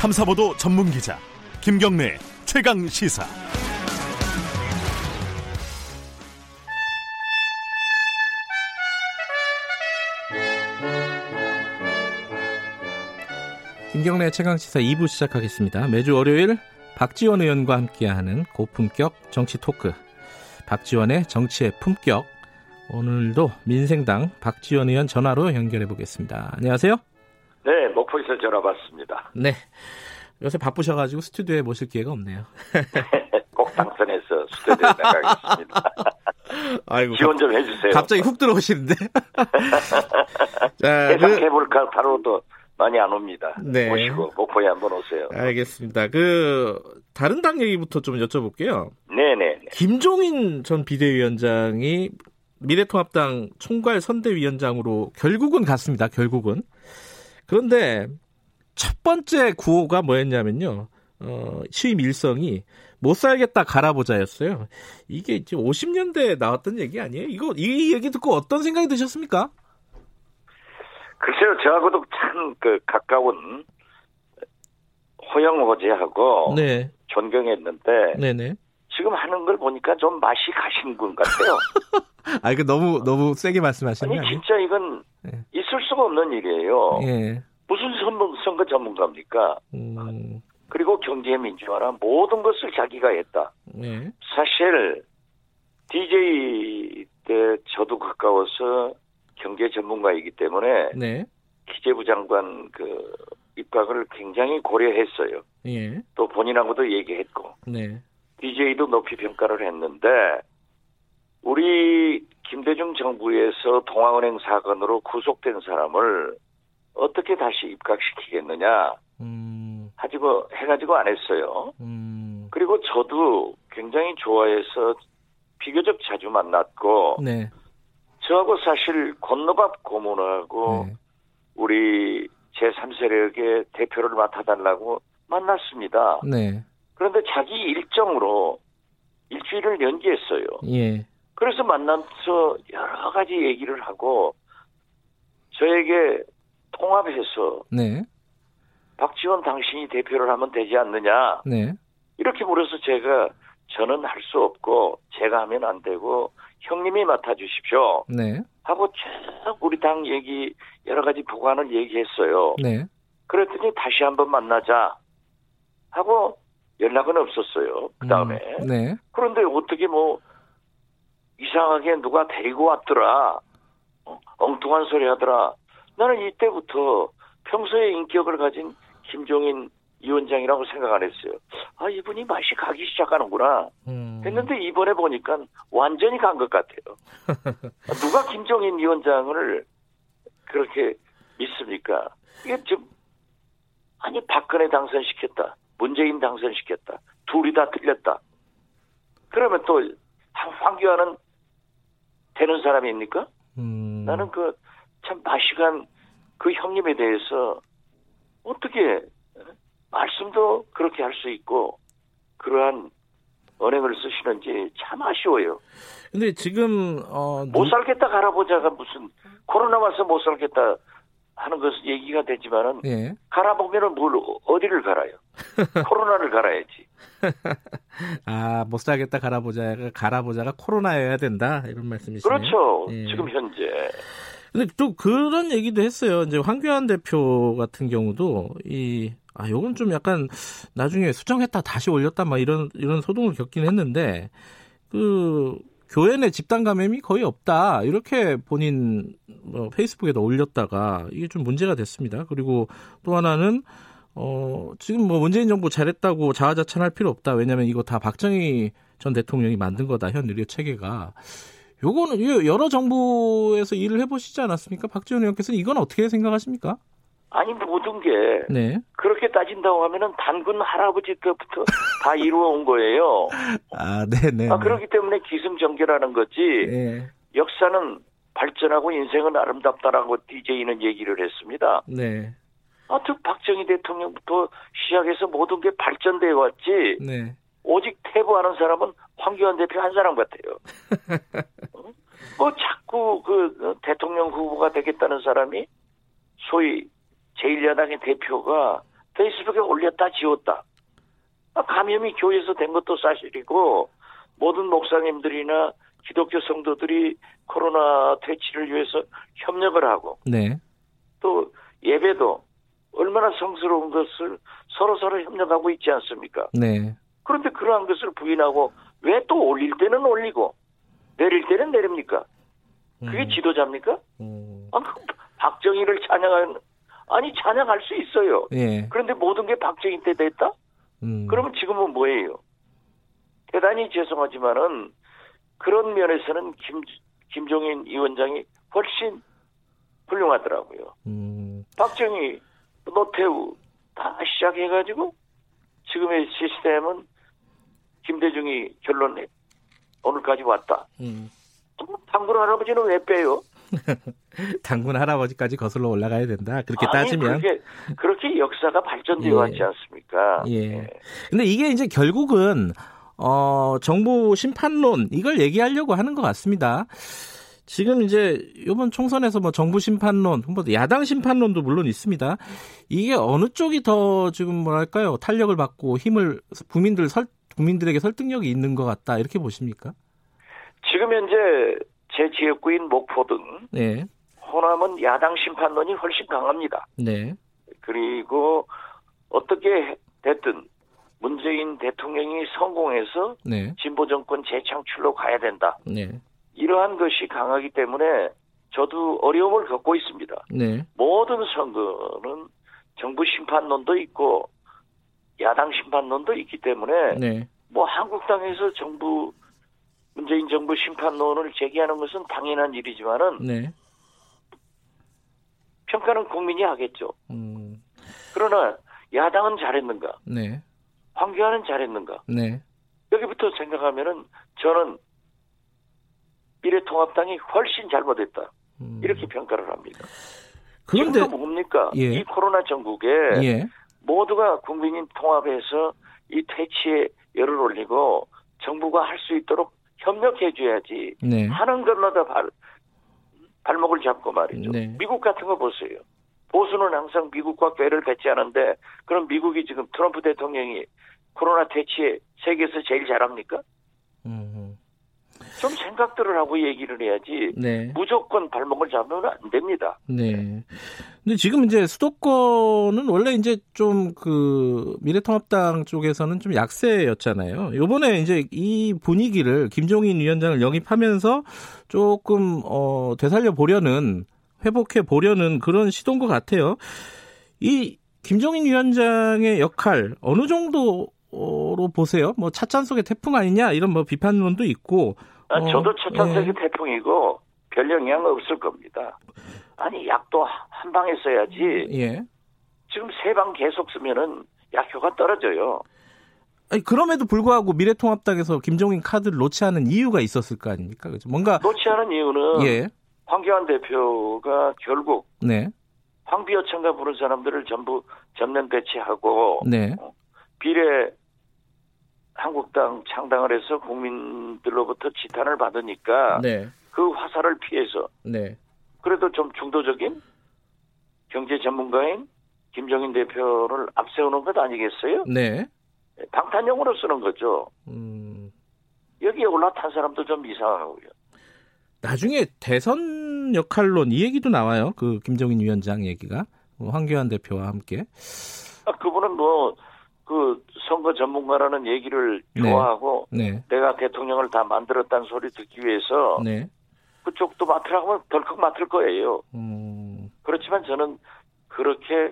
탐사보도 전문 기자 김경래 최강 시사. 김경래 최강 시사 2부 시작하겠습니다. 매주 월요일 박지원 의원과 함께하는 고품격 정치 토크. 박지원의 정치의 품격. 오늘도 민생당 박지원 의원 전화로 연결해 보겠습니다. 안녕하세요. 네, 목포에서 전화 받습니다. 네. 요새 바쁘셔가지고 스튜디오에 모실 기회가 없네요. 꼭 당선해서 스튜디오에 나가겠습니다. 아이고, 지원 좀 해주세요. 갑자기 훅 들어오시는데. 자, 해상케이블카 그... 타로도 많이 안 옵니다. 네. 오시고 목포에 한번 오세요. 알겠습니다. 그 다른 당 얘기부터 좀 여쭤볼게요. 네네. 네. 김종인 전 비대위원장이 미래통합당 총괄 선대위원장으로 결국은 갔습니다. 결국은. 그런데 첫 번째 구호가 뭐였냐면요. 어, 취임 일성이 못 살겠다 갈아보자였어요. 이게 이제 50년대에 나왔던 얘기 아니에요? 이거 이 얘기 듣고 어떤 생각이 드셨습니까? 글쎄요, 저하고도 참 그 가까운 호영호재하고 네. 존경했는데 네네. 지금 하는 걸 보니까 좀 맛이 가신 분 같아요. 아, 이거 너무 너무 세게 말씀하시는 아니 진짜 이건 네. 있을 수가 없는 일이에요. 네. 무슨 선거, 선거 전문가입니까? 음. 그리고 경제 민주화나 모든 것을 자기가 했다. 네. 사실 DJ 때 저도 가까워서 경제 전문가이기 때문에 네. 기재부 장관 그 입각을 굉장히 고려했어요. 예. 또 본인하고도 얘기했고. 네. DJ도 높이 평가를 했는데 우리 김대중 정부에서 동아은행 사건으로 구속된 사람을 어떻게 다시 입각시키겠느냐. 음. 하지고 해가지고 안 했어요. 음. 그리고 저도 굉장히 좋아해서 비교적 자주 만났고 네. 저하고 사실 건너밥 고문하고 네. 우리 제3세력의 대표를 맡아달라고 만났습니다. 네. 그런데 자기 일정으로 일주일을 연기했어요. 예. 그래서 만나서 여러 가지 얘기를 하고 저에게 통합해서 네. 박지원 당신이 대표를 하면 되지 않느냐. 네. 이렇게 물어서 제가 저는 할 수 없고 제가 하면 안 되고 형님이 맡아주십시오. 네. 하고 쭉 우리 당 얘기 여러 가지 보관을 얘기했어요. 네. 그랬더니 다시 한번 만나자 하고 연락은 없었어요. 그 다음에. 음, 네. 그런데 어떻게 뭐 이상하게 누가 데리고 왔더라. 어? 엉뚱한 소리 하더라. 나는 이때부터 평소에 인격을 가진 김종인 위원장이라고 생각 안 했어요. 아, 이분이 맛이 가기 시작하는구나. 음. 했는데 이번에 보니까 완전히 간 것 같아요. 누가 김종인 위원장을 그렇게 믿습니까? 이게 좀, 아니, 박근혜 당선시켰다. 문재인 당선시켰다. 둘이 다 틀렸다. 그러면 또, 황교안은 되는 사람입니까? 음. 나는 그, 참, 마시간 그 형님에 대해서 어떻게 말씀도 그렇게 할 수 있고 그러한 언행을 쓰시는지 참 아쉬워요. 근데 지금 어, 못 살겠다 갈아보자가 무슨 코로나 와서 못 살겠다 하는 것은 얘기가 되지만은 예. 갈아보면은 뭘 어디를 갈아요? 코로나를 갈아야지. 아, 못 살겠다 갈아보자가 갈아보자가 코로나여야 된다 이런 말씀이시네요. 그렇죠. 예. 지금 현재. 근데 또 그런 얘기도 했어요. 이제 황교안 대표 같은 경우도 이 아, 요건 좀 약간 나중에 수정했다 다시 올렸다 막 이런 이런 소동을 겪긴 했는데 그 교회 내 집단 감염이 거의 없다 이렇게 본인 뭐 페이스북에다 올렸다가 이게 좀 문제가 됐습니다. 그리고 또 하나는 어 지금 뭐 문재인 정부 잘했다고 자화자찬할 필요 없다. 왜냐하면 이거 다 박정희 전 대통령이 만든 거다 현 의료 체계가. 요거는 여러 정부에서 일을 해보시지 않았습니까? 박지원 의원께서는 이건 어떻게 생각하십니까? 아니 모든 게 네. 그렇게 따진다고 하면은 단군 할아버지 때부터 다 이루어온 거예요. 아, 네, 네. 아, 네. 그렇기 때문에 기승전결하는 거지. 네. 역사는 발전하고 인생은 아름답다라고 DJ는 얘기를 했습니다. 네. 아, 즉 박정희 대통령부터 시작해서 모든 게 발전되어 왔지. 네. 오직 퇴보하는 사람은 황교안 대표 한 사람 같아요. 어? 뭐 자꾸 그 대통령 후보가 되겠다는 사람이 소위 제1야당의 대표가 페이스북에 올렸다 지웠다. 아, 감염이 교회에서 된 것도 사실이고 모든 목사님들이나 기독교 성도들이 코로나 퇴치를 위해서 협력을 하고 네. 또 예배도 얼마나 성스러운 것을 서로 서로 협력하고 있지 않습니까? 네. 그런데 그러한 것을 부인하고 왜 또 올릴 때는 올리고 내릴 때는 내립니까? 그게 음. 지도자입니까? 음. 아, 그 박정희를 찬양하는 아니 찬양할 수 있어요. 예. 그런데 모든 게 박정희 때 됐다? 음. 그러면 지금은 뭐예요? 대단히 죄송하지만은 그런 면에서는 김 김종인 위원장이 훨씬 훌륭하더라고요. 음. 박정희, 노태우 다 시작해가지고 지금의 시스템은 김대중이 결론에 오늘까지 왔다. 음. 당군 할아버지는 왜 빼요? 당군 할아버지까지 거슬러 올라가야 된다. 그렇게 아니, 따지면. 그렇게, 그렇게 역사가 발전되어 예. 왔지 않습니까? 예. 근데 이게 이제 결국은 어 정부 심판론 이걸 얘기하려고 하는 것 같습니다. 지금 이제 이번 총선에서 뭐 정부 심판론, 뭐 야당 심판론도 물론 있습니다. 이게 어느 쪽이 더 지금 뭐랄까요 탄력을 받고 힘을 국민들 설 국민들에게 설득력이 있는 것 같다 이렇게 보십니까? 지금 현재 제 지역구인 목포 등 네, 호남은 야당 심판론이 훨씬 강합니다. 네, 그리고 어떻게 됐든 문재인 대통령이 성공해서 네, 진보 정권 재창출로 가야 된다. 네, 이러한 것이 강하기 때문에 저도 어려움을 겪고 있습니다. 네, 모든 선거는 정부 심판론도 있고 야당 심판론도 있기 때문에 네, 뭐 한국당에서 정부 문재인 정부 심판론을 제기하는 것은 당연한 일이지만은 네, 평가는 국민이 하겠죠. 음, 그러나 야당은 잘했는가? 네, 황교안은 잘했는가? 네, 여기부터 생각하면은 저는 미래통합당이 훨씬 잘못했다. 음. 이렇게 평가를 합니다. 그런데 뭡니까? 예. 이 코로나 전국에 예, 모두가 국민인 통합해서 이 퇴치에 열을 올리고 정부가 할 수 있도록 협력해 줘야지. 네, 하는 것마다 발, 발목을 잡고 말이죠. 네. 미국 같은 거 보세요. 보수는 항상 미국과 궤를 배치하는데 그럼 미국이 지금 트럼프 대통령이 코로나 퇴치에 세계에서 제일 잘합니까? 음, 좀 생각들을 하고 얘기를 해야지 네. 무조건 발목을 잡으면 안 됩니다. 네. 근데 지금 이제 수도권은 원래 이제 좀 그 미래통합당 쪽에서는 좀 약세였잖아요. 요번에 이제 이 분위기를 김종인 위원장을 영입하면서 조금 어 되살려 보려는 회복해 보려는 그런 시도인 것 같아요. 이 김종인 위원장의 역할 어느 정도 로 보세요? 뭐 찻잔 속의 태풍 아니냐 이런 뭐 비판론도 있고 아, 어, 저도 첫 찬석이 예. 태풍이고 별 영향 없을 겁니다. 아니 약도 한 방에 써야지 예. 지금 세 방 계속 쓰면은 약효가 떨어져요. 아니, 그럼에도 불구하고 미래통합당에서 김종인 카드를 놓지 않은 이유가 있었을 거 아닙니까? 그죠? 뭔가 놓지 않은 이유는 예, 황교안 대표가 결국 네, 황비어천가 부른 사람들을 전부 전면 배치하고 네, 비례 한국당 창당을 해서 국민들로부터 지탄을 받으니까 네, 그 화살을 피해서 네, 그래도 좀 중도적인 경제 전문가인 김정인 대표를 앞세우는 것 아니겠어요? 네. 방탄용으로 쓰는 거죠. 음, 여기에 올라탄 사람도 좀 이상하고요. 나중에 대선 역할론 이 얘기도 나와요. 그 김종인 위원장 얘기가 뭐 황교안 대표와 함께. 아, 그분은 뭐 그 선거 전문가라는 얘기를 네. 좋아하고 네, 내가 대통령을 다 만들었다는 소리 듣기 위해서 네. 그쪽도 맡으라고 하면 덜컥 맡을 거예요. 음, 그렇지만 저는 그렇게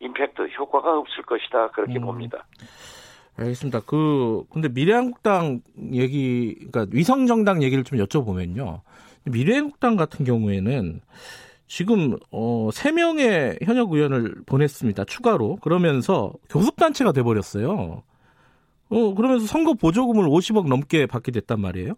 임팩트 효과가 없을 것이다 그렇게 음. 봅니다. 알겠습니다. 그 근데 미래한국당 얘기, 그러니까 위성정당 얘기를 좀 여쭤보면요. 미래한국당 같은 경우에는 지금 어, 3명의 현역 의원을 보냈습니다. 추가로. 그러면서 교섭단체가 돼 버렸어요. 어, 그러면서 선거 보조금을 50억 넘게 받게 됐단 말이에요.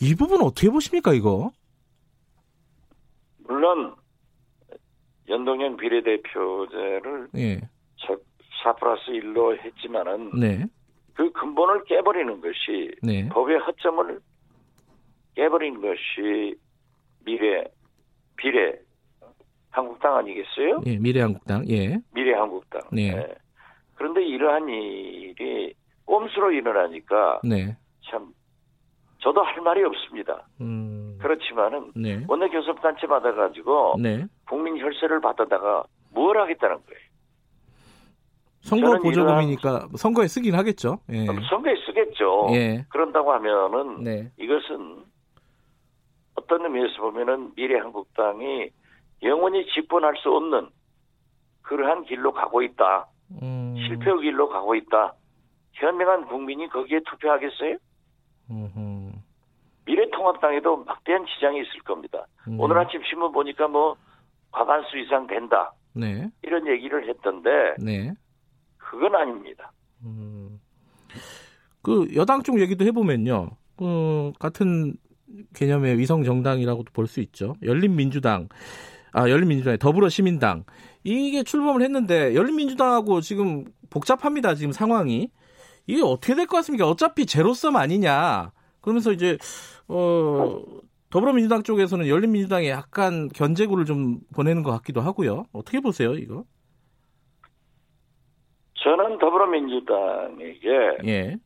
이 부분 어떻게 보십니까, 이거? 물론 연동형 비례대표제를 예. 4 플러스 1로 했지만은 네. 그 근본을 깨버리는 것이 네. 법의 허점을 깨버린 것이 미래 비례 한국당 아니겠어요? 예, 미래한국당. 예. 미래 미래한국당. 네. 네. 그런데 이러한 일이 꼼수로 일어나니까 네. 참 저도 할 말이 없습니다. 음. 그렇지만은 네. 원내 교섭 단체 받아가지고 네. 국민 혈세를 받아다가 뭘 하겠다는 거예요. 선거 보조금이니까 선거에 쓰긴 하겠죠. 예. 선거에 쓰겠죠. 예. 그런다고 하면은 네. 이것은 어떤 의미에서 보면은 미래한국당이 영원히 집권할 수 없는 그러한 길로 가고 있다. 음. 실패의 길로 가고 있다. 현명한 국민이 거기에 투표하겠어요? 음흠. 미래통합당에도 막대한 지장이 있을 겁니다. 네. 오늘 아침 신문 보니까 뭐 과반수 이상 된다. 네. 이런 얘기를 했던데 네. 그건 아닙니다. 음. 그 여당 쪽 얘기도 해보면요. 그 같은 개념의 위성 정당이라고도 볼 수 있죠. 열린민주당, 아 열린민주당, 더불어시민당 이게 출범을 했는데 열린민주당하고 지금 복잡합니다. 지금 상황이 이게 어떻게 될 것 같습니까? 어차피 제로섬 아니냐. 그러면서 이제 어 더불어민주당 쪽에서는 열린민주당에 약간 견제구를 좀 보내는 것 같기도 하고요. 어떻게 보세요, 이거? 저는 더불어민주당에게 예.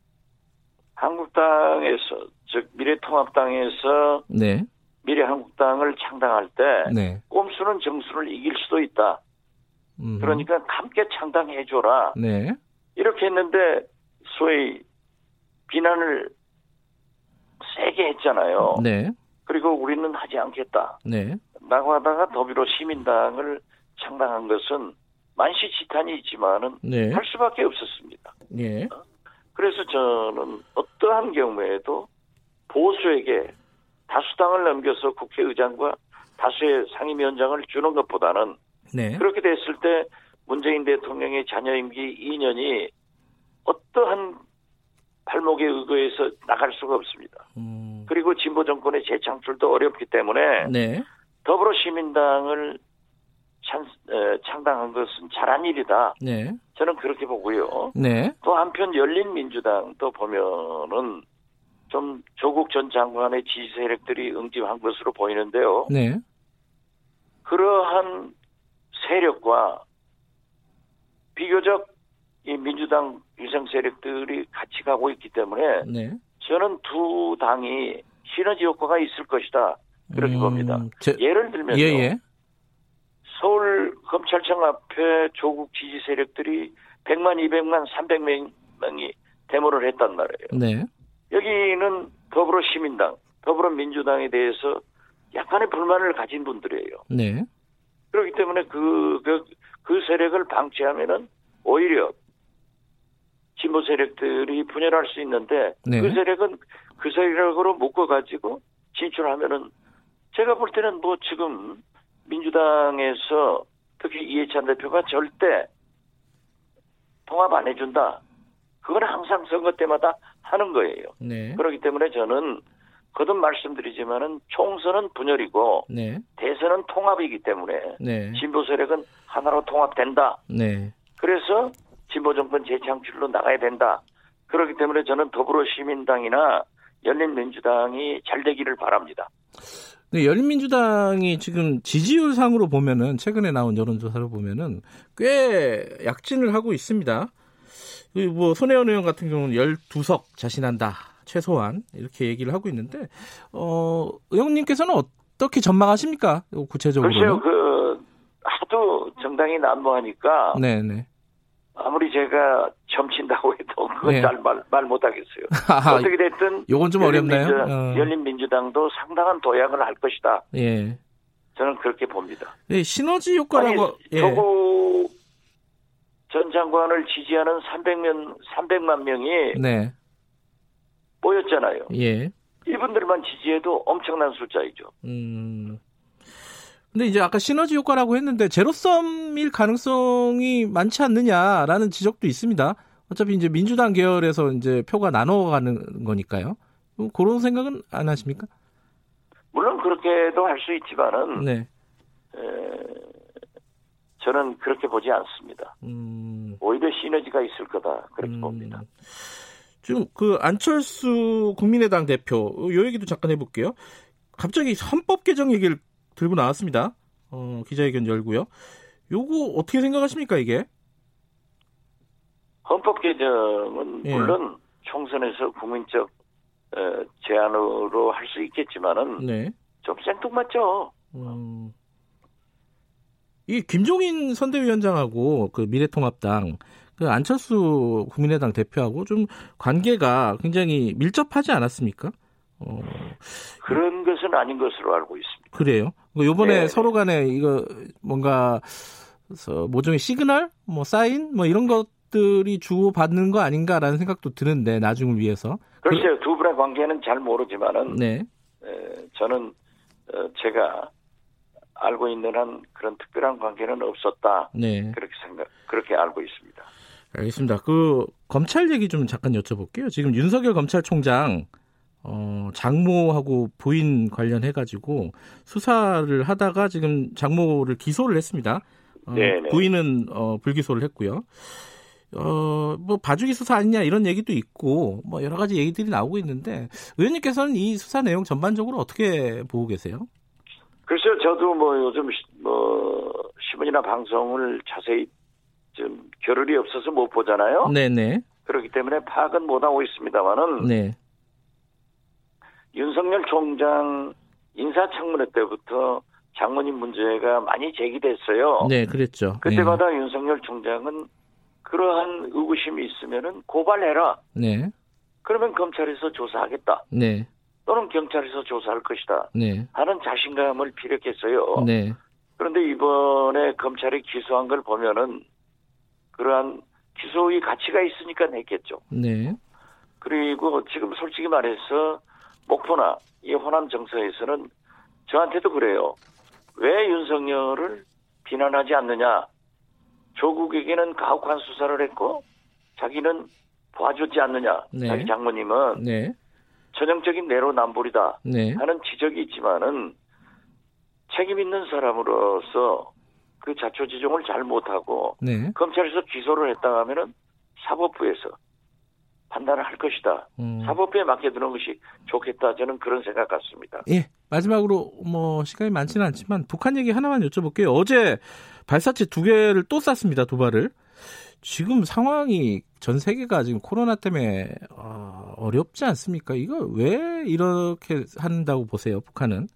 한국당에서 즉 미래통합당에서 네. 미래한국당을 창당할 때 네. 꼼수는 정수를 이길 수도 있다. 음. 그러니까 함께 창당해줘라. 네. 이렇게 했는데 소위 비난을 세게 했잖아요. 네. 그리고 우리는 하지 않겠다. 네. 라고 하다가 더불어 시민당을 창당한 것은 만시지탄이 있지만은 네. 할 수밖에 없었습니다. 네. 그래서 저는 어떠한 경우에도 보수에게 다수당을 넘겨서 국회의장과 다수의 상임위원장을 주는 것보다는 네. 그렇게 됐을 때 문재인 대통령의 자녀 임기 2년이 어떠한 발목에 의거해서 나갈 수가 없습니다. 음. 그리고 진보 정권의 재창출도 어렵기 때문에 네. 더불어시민당을 창, 에, 창당한 것은 잘한 일이다. 네. 저는 그렇게 보고요. 네. 또 한편 열린민주당도 보면은 좀 조국 전 장관의 지지 세력들이 응집한 것으로 보이는데요. 네. 그러한 세력과 비교적 이 민주당 유생 세력들이 같이 가고 있기 때문에 네. 저는 두 당이 시너지 효과가 있을 것이다 그렇게 음, 봅니다. 제, 예를 들면요. 예, 예. 서울 검찰청 앞에 조국 지지 세력들이 100만, 200만, 300명이 데모를 했단 말이에요. 네. 여기는 더불어시민당, 더불어민주당에 대해서 약간의 불만을 가진 분들이에요. 네. 그렇기 때문에 그, 그, 그 세력을 방치하면은 오히려 진보 세력들이 분열할 수 있는데 네. 그 세력은 그 세력으로 묶어가지고 진출하면은 제가 볼 때는 뭐 지금 민주당에서 특히 이해찬 대표가 절대 통합 안 해준다. 그건 항상 선거 때마다 하는 거예요. 네. 그렇기 때문에 저는 거듭 말씀드리지만은 총선은 분열이고 네. 대선은 통합이기 때문에 네. 진보 세력은 하나로 통합된다. 네. 그래서 진보 정권 재창출로 나가야 된다. 그렇기 때문에 저는 더불어시민당이나 열린민주당이 잘 되기를 바랍니다. 네, 열린민주당이 지금 지지율 상으로 보면은 최근에 나온 여론조사를 보면은 꽤 약진을 하고 있습니다. 뭐 손혜원 의원 같은 경우는 12석 자신한다. 최소한 이렇게 얘기를 하고 있는데 어 의원님께서는 어떻게 전망하십니까? 구체적으로 글쎄요, 그 하도 정당이 난무하니까 네네. 아무리 제가 점친다고 해도 그건 네. 잘말 말 못하겠어요. 어떻게 됐든 요건 좀 어렵나요? 어. 열린민주당도 상당한 도약을 할 것이다. 예. 저는 그렇게 봅니다. 네, 시너지 효과라고 아니, 예. 조국 전 장관을 지지하는 300명 300만 명이 네. 모였잖아요. 예. 이분들만 지지해도 엄청난 숫자이죠. 음. 근데 이제 아까 시너지 효과라고 했는데 제로섬일 가능성이 많지 않느냐라는 지적도 있습니다. 어차피 이제 민주당 계열에서 이제 표가 나눠가는 거니까요. 그런 생각은 안 하십니까? 물론 그렇게도 할 수 있지만은 네. 에, 저는 그렇게 보지 않습니다. 음. 오히려 시너지가 있을 거다 그렇게 음. 봅니다. 지금 그 안철수 국민의당 대표 요 얘기도 잠깐 해볼게요. 갑자기 헌법 개정 얘기를 들고 나왔습니다. 어, 기자회견 열고요. 요거 어떻게 생각하십니까 이게? 헌법 개정은 예. 물론 총선에서 국민적 어, 제안으로 할 수 있겠지만은 네. 좀 생뚱맞죠. 음. 이 김종인 선대위원장하고 그 미래통합당 그 안철수 국민의당 대표하고 좀 관계가 굉장히 밀접하지 않았습니까? 어. 그런 것은 아닌 것으로 알고 있습니다. 그래요? 요번에 네. 서로 간에 이거 뭔가 모종의 시그널, 뭐 사인, 뭐 이런 것들이 주고 받는 거 아닌가라는 생각도 드는데 나중을 위해서. 글쎄요, 두 분의 관계는 잘 모르지만은 네. 에, 저는 어, 제가 알고 있는 한 그런 특별한 관계는 없었다. 네. 그렇게 생각, 그렇게 알고 있습니다. 알겠습니다. 그 검찰 얘기 좀 잠깐 여쭤볼게요. 지금 윤석열 검찰총장 어, 장모하고 부인 관련해 가지고 수사를 하다가 지금 장모를 기소를 했습니다. 어, 부인은 어, 불기소를 했고요. 어, 뭐 봐주기 수사 아니냐 이런 얘기도 있고 뭐 여러 가지 얘기들이 나오고 있는데 의원님께서는 이 수사 내용 전반적으로 어떻게 보고 계세요? 글쎄요, 저도 뭐 요즘 뭐 신문이나 방송을 자세히 좀 겨를이 없어서 못 보잖아요. 네네. 그렇기 때문에 파악은 못 하고 있습니다만은 네. 윤석열 총장 인사청문회 때부터 장모님 문제가 많이 제기됐어요. 네, 그랬죠. 그때마다 네. 윤석열 총장은 그러한 의구심이 있으면은 고발해라. 네. 그러면 검찰에서 조사하겠다. 네. 또는 경찰에서 조사할 것이다. 네. 하는 자신감을 비력했어요. 네. 그런데 이번에 검찰이 기소한 걸 보면은 그러한 기소의 가치가 있으니까 냈겠죠. 네. 그리고 지금 솔직히 말해서 목포나 이 호남 정서에서는 저한테도 그래요. 왜 윤석열을 비난하지 않느냐? 조국에게는 가혹한 수사를 했고 자기는 봐주지 않느냐? 네. 자기 장모님은 네. 전형적인 내로남불이다 네. 하는 지적이 있지만은 책임 있는 사람으로서 그 자초지종을 잘 못하고 네. 검찰에서 기소를 했다 하면은 사법부에서 판단을 할 것이다. 음. 사법부에 맡겨두는 것이 좋겠다. 저는 그런 생각 같습니다. 예. 마지막으로 뭐 시간이 많지는 않지만 북한 얘기 하나만 여쭤볼게요. 어제 발사체 두 개를 또 쐈습니다. 두 발을. 지금 상황이 전 세계가 지금 코로나 때문에 어, 어렵지 않습니까? 이거 왜 이렇게 한다고 보세요, 북한은?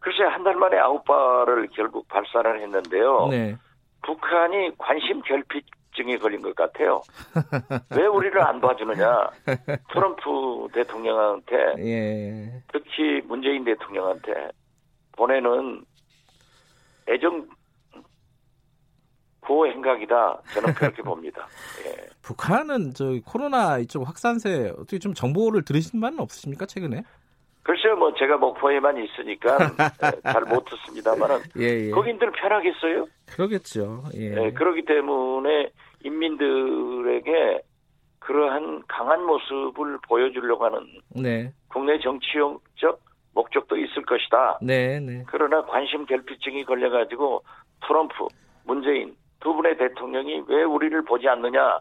글쎄 한 달 만에 아홉 발을 결국 발사를 했는데요. 네. 북한이 관심 결핍증에 걸린 것 같아요. 왜 우리를 안 봐주느냐? 트럼프 대통령한테 예. 특히 문재인 대통령한테 보내는 애정 구호 행각이다. 저는 그렇게 봅니다. 예. 북한은 저 코로나 이쪽 확산세 어떻게 좀 정보를 들으신 바는 없으십니까 최근에? 글쎄요, 뭐 제가 목포에만 있으니까 예, 잘못 듣습니다만은 예, 예. 거긴들 편하겠어요? 그러겠죠. 예. 예, 그렇기 때문에 인민들에게 그러한 강한 모습을 보여주려고 하는 네. 국내 정치적 목적도 있을 것이다. 네, 네. 그러나 관심 결핍증이 걸려가지고 트럼프, 문재인 두 분의 대통령이 왜 우리를 보지 않느냐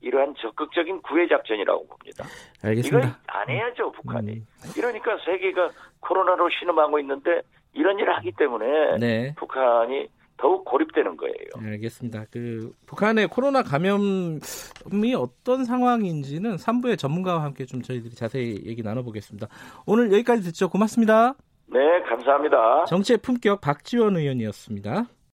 이러한 적극적인 구애 작전이라고 봅니다. 알겠습니다. 이걸 안 해야죠 북한이. 음. 이러니까 세계가 코로나로 신음하고 있는데 이런 일을 하기 때문에 네. 북한이 더욱 고립되는 거예요. 알겠습니다. 그 북한의 코로나 감염이 어떤 상황인지는 3부의 전문가와 함께 좀 저희들이 자세히 얘기 나눠보겠습니다. 오늘 여기까지 듣죠. 고맙습니다. 네, 감사합니다. 정치의 품격 박지원 의원이었습니다.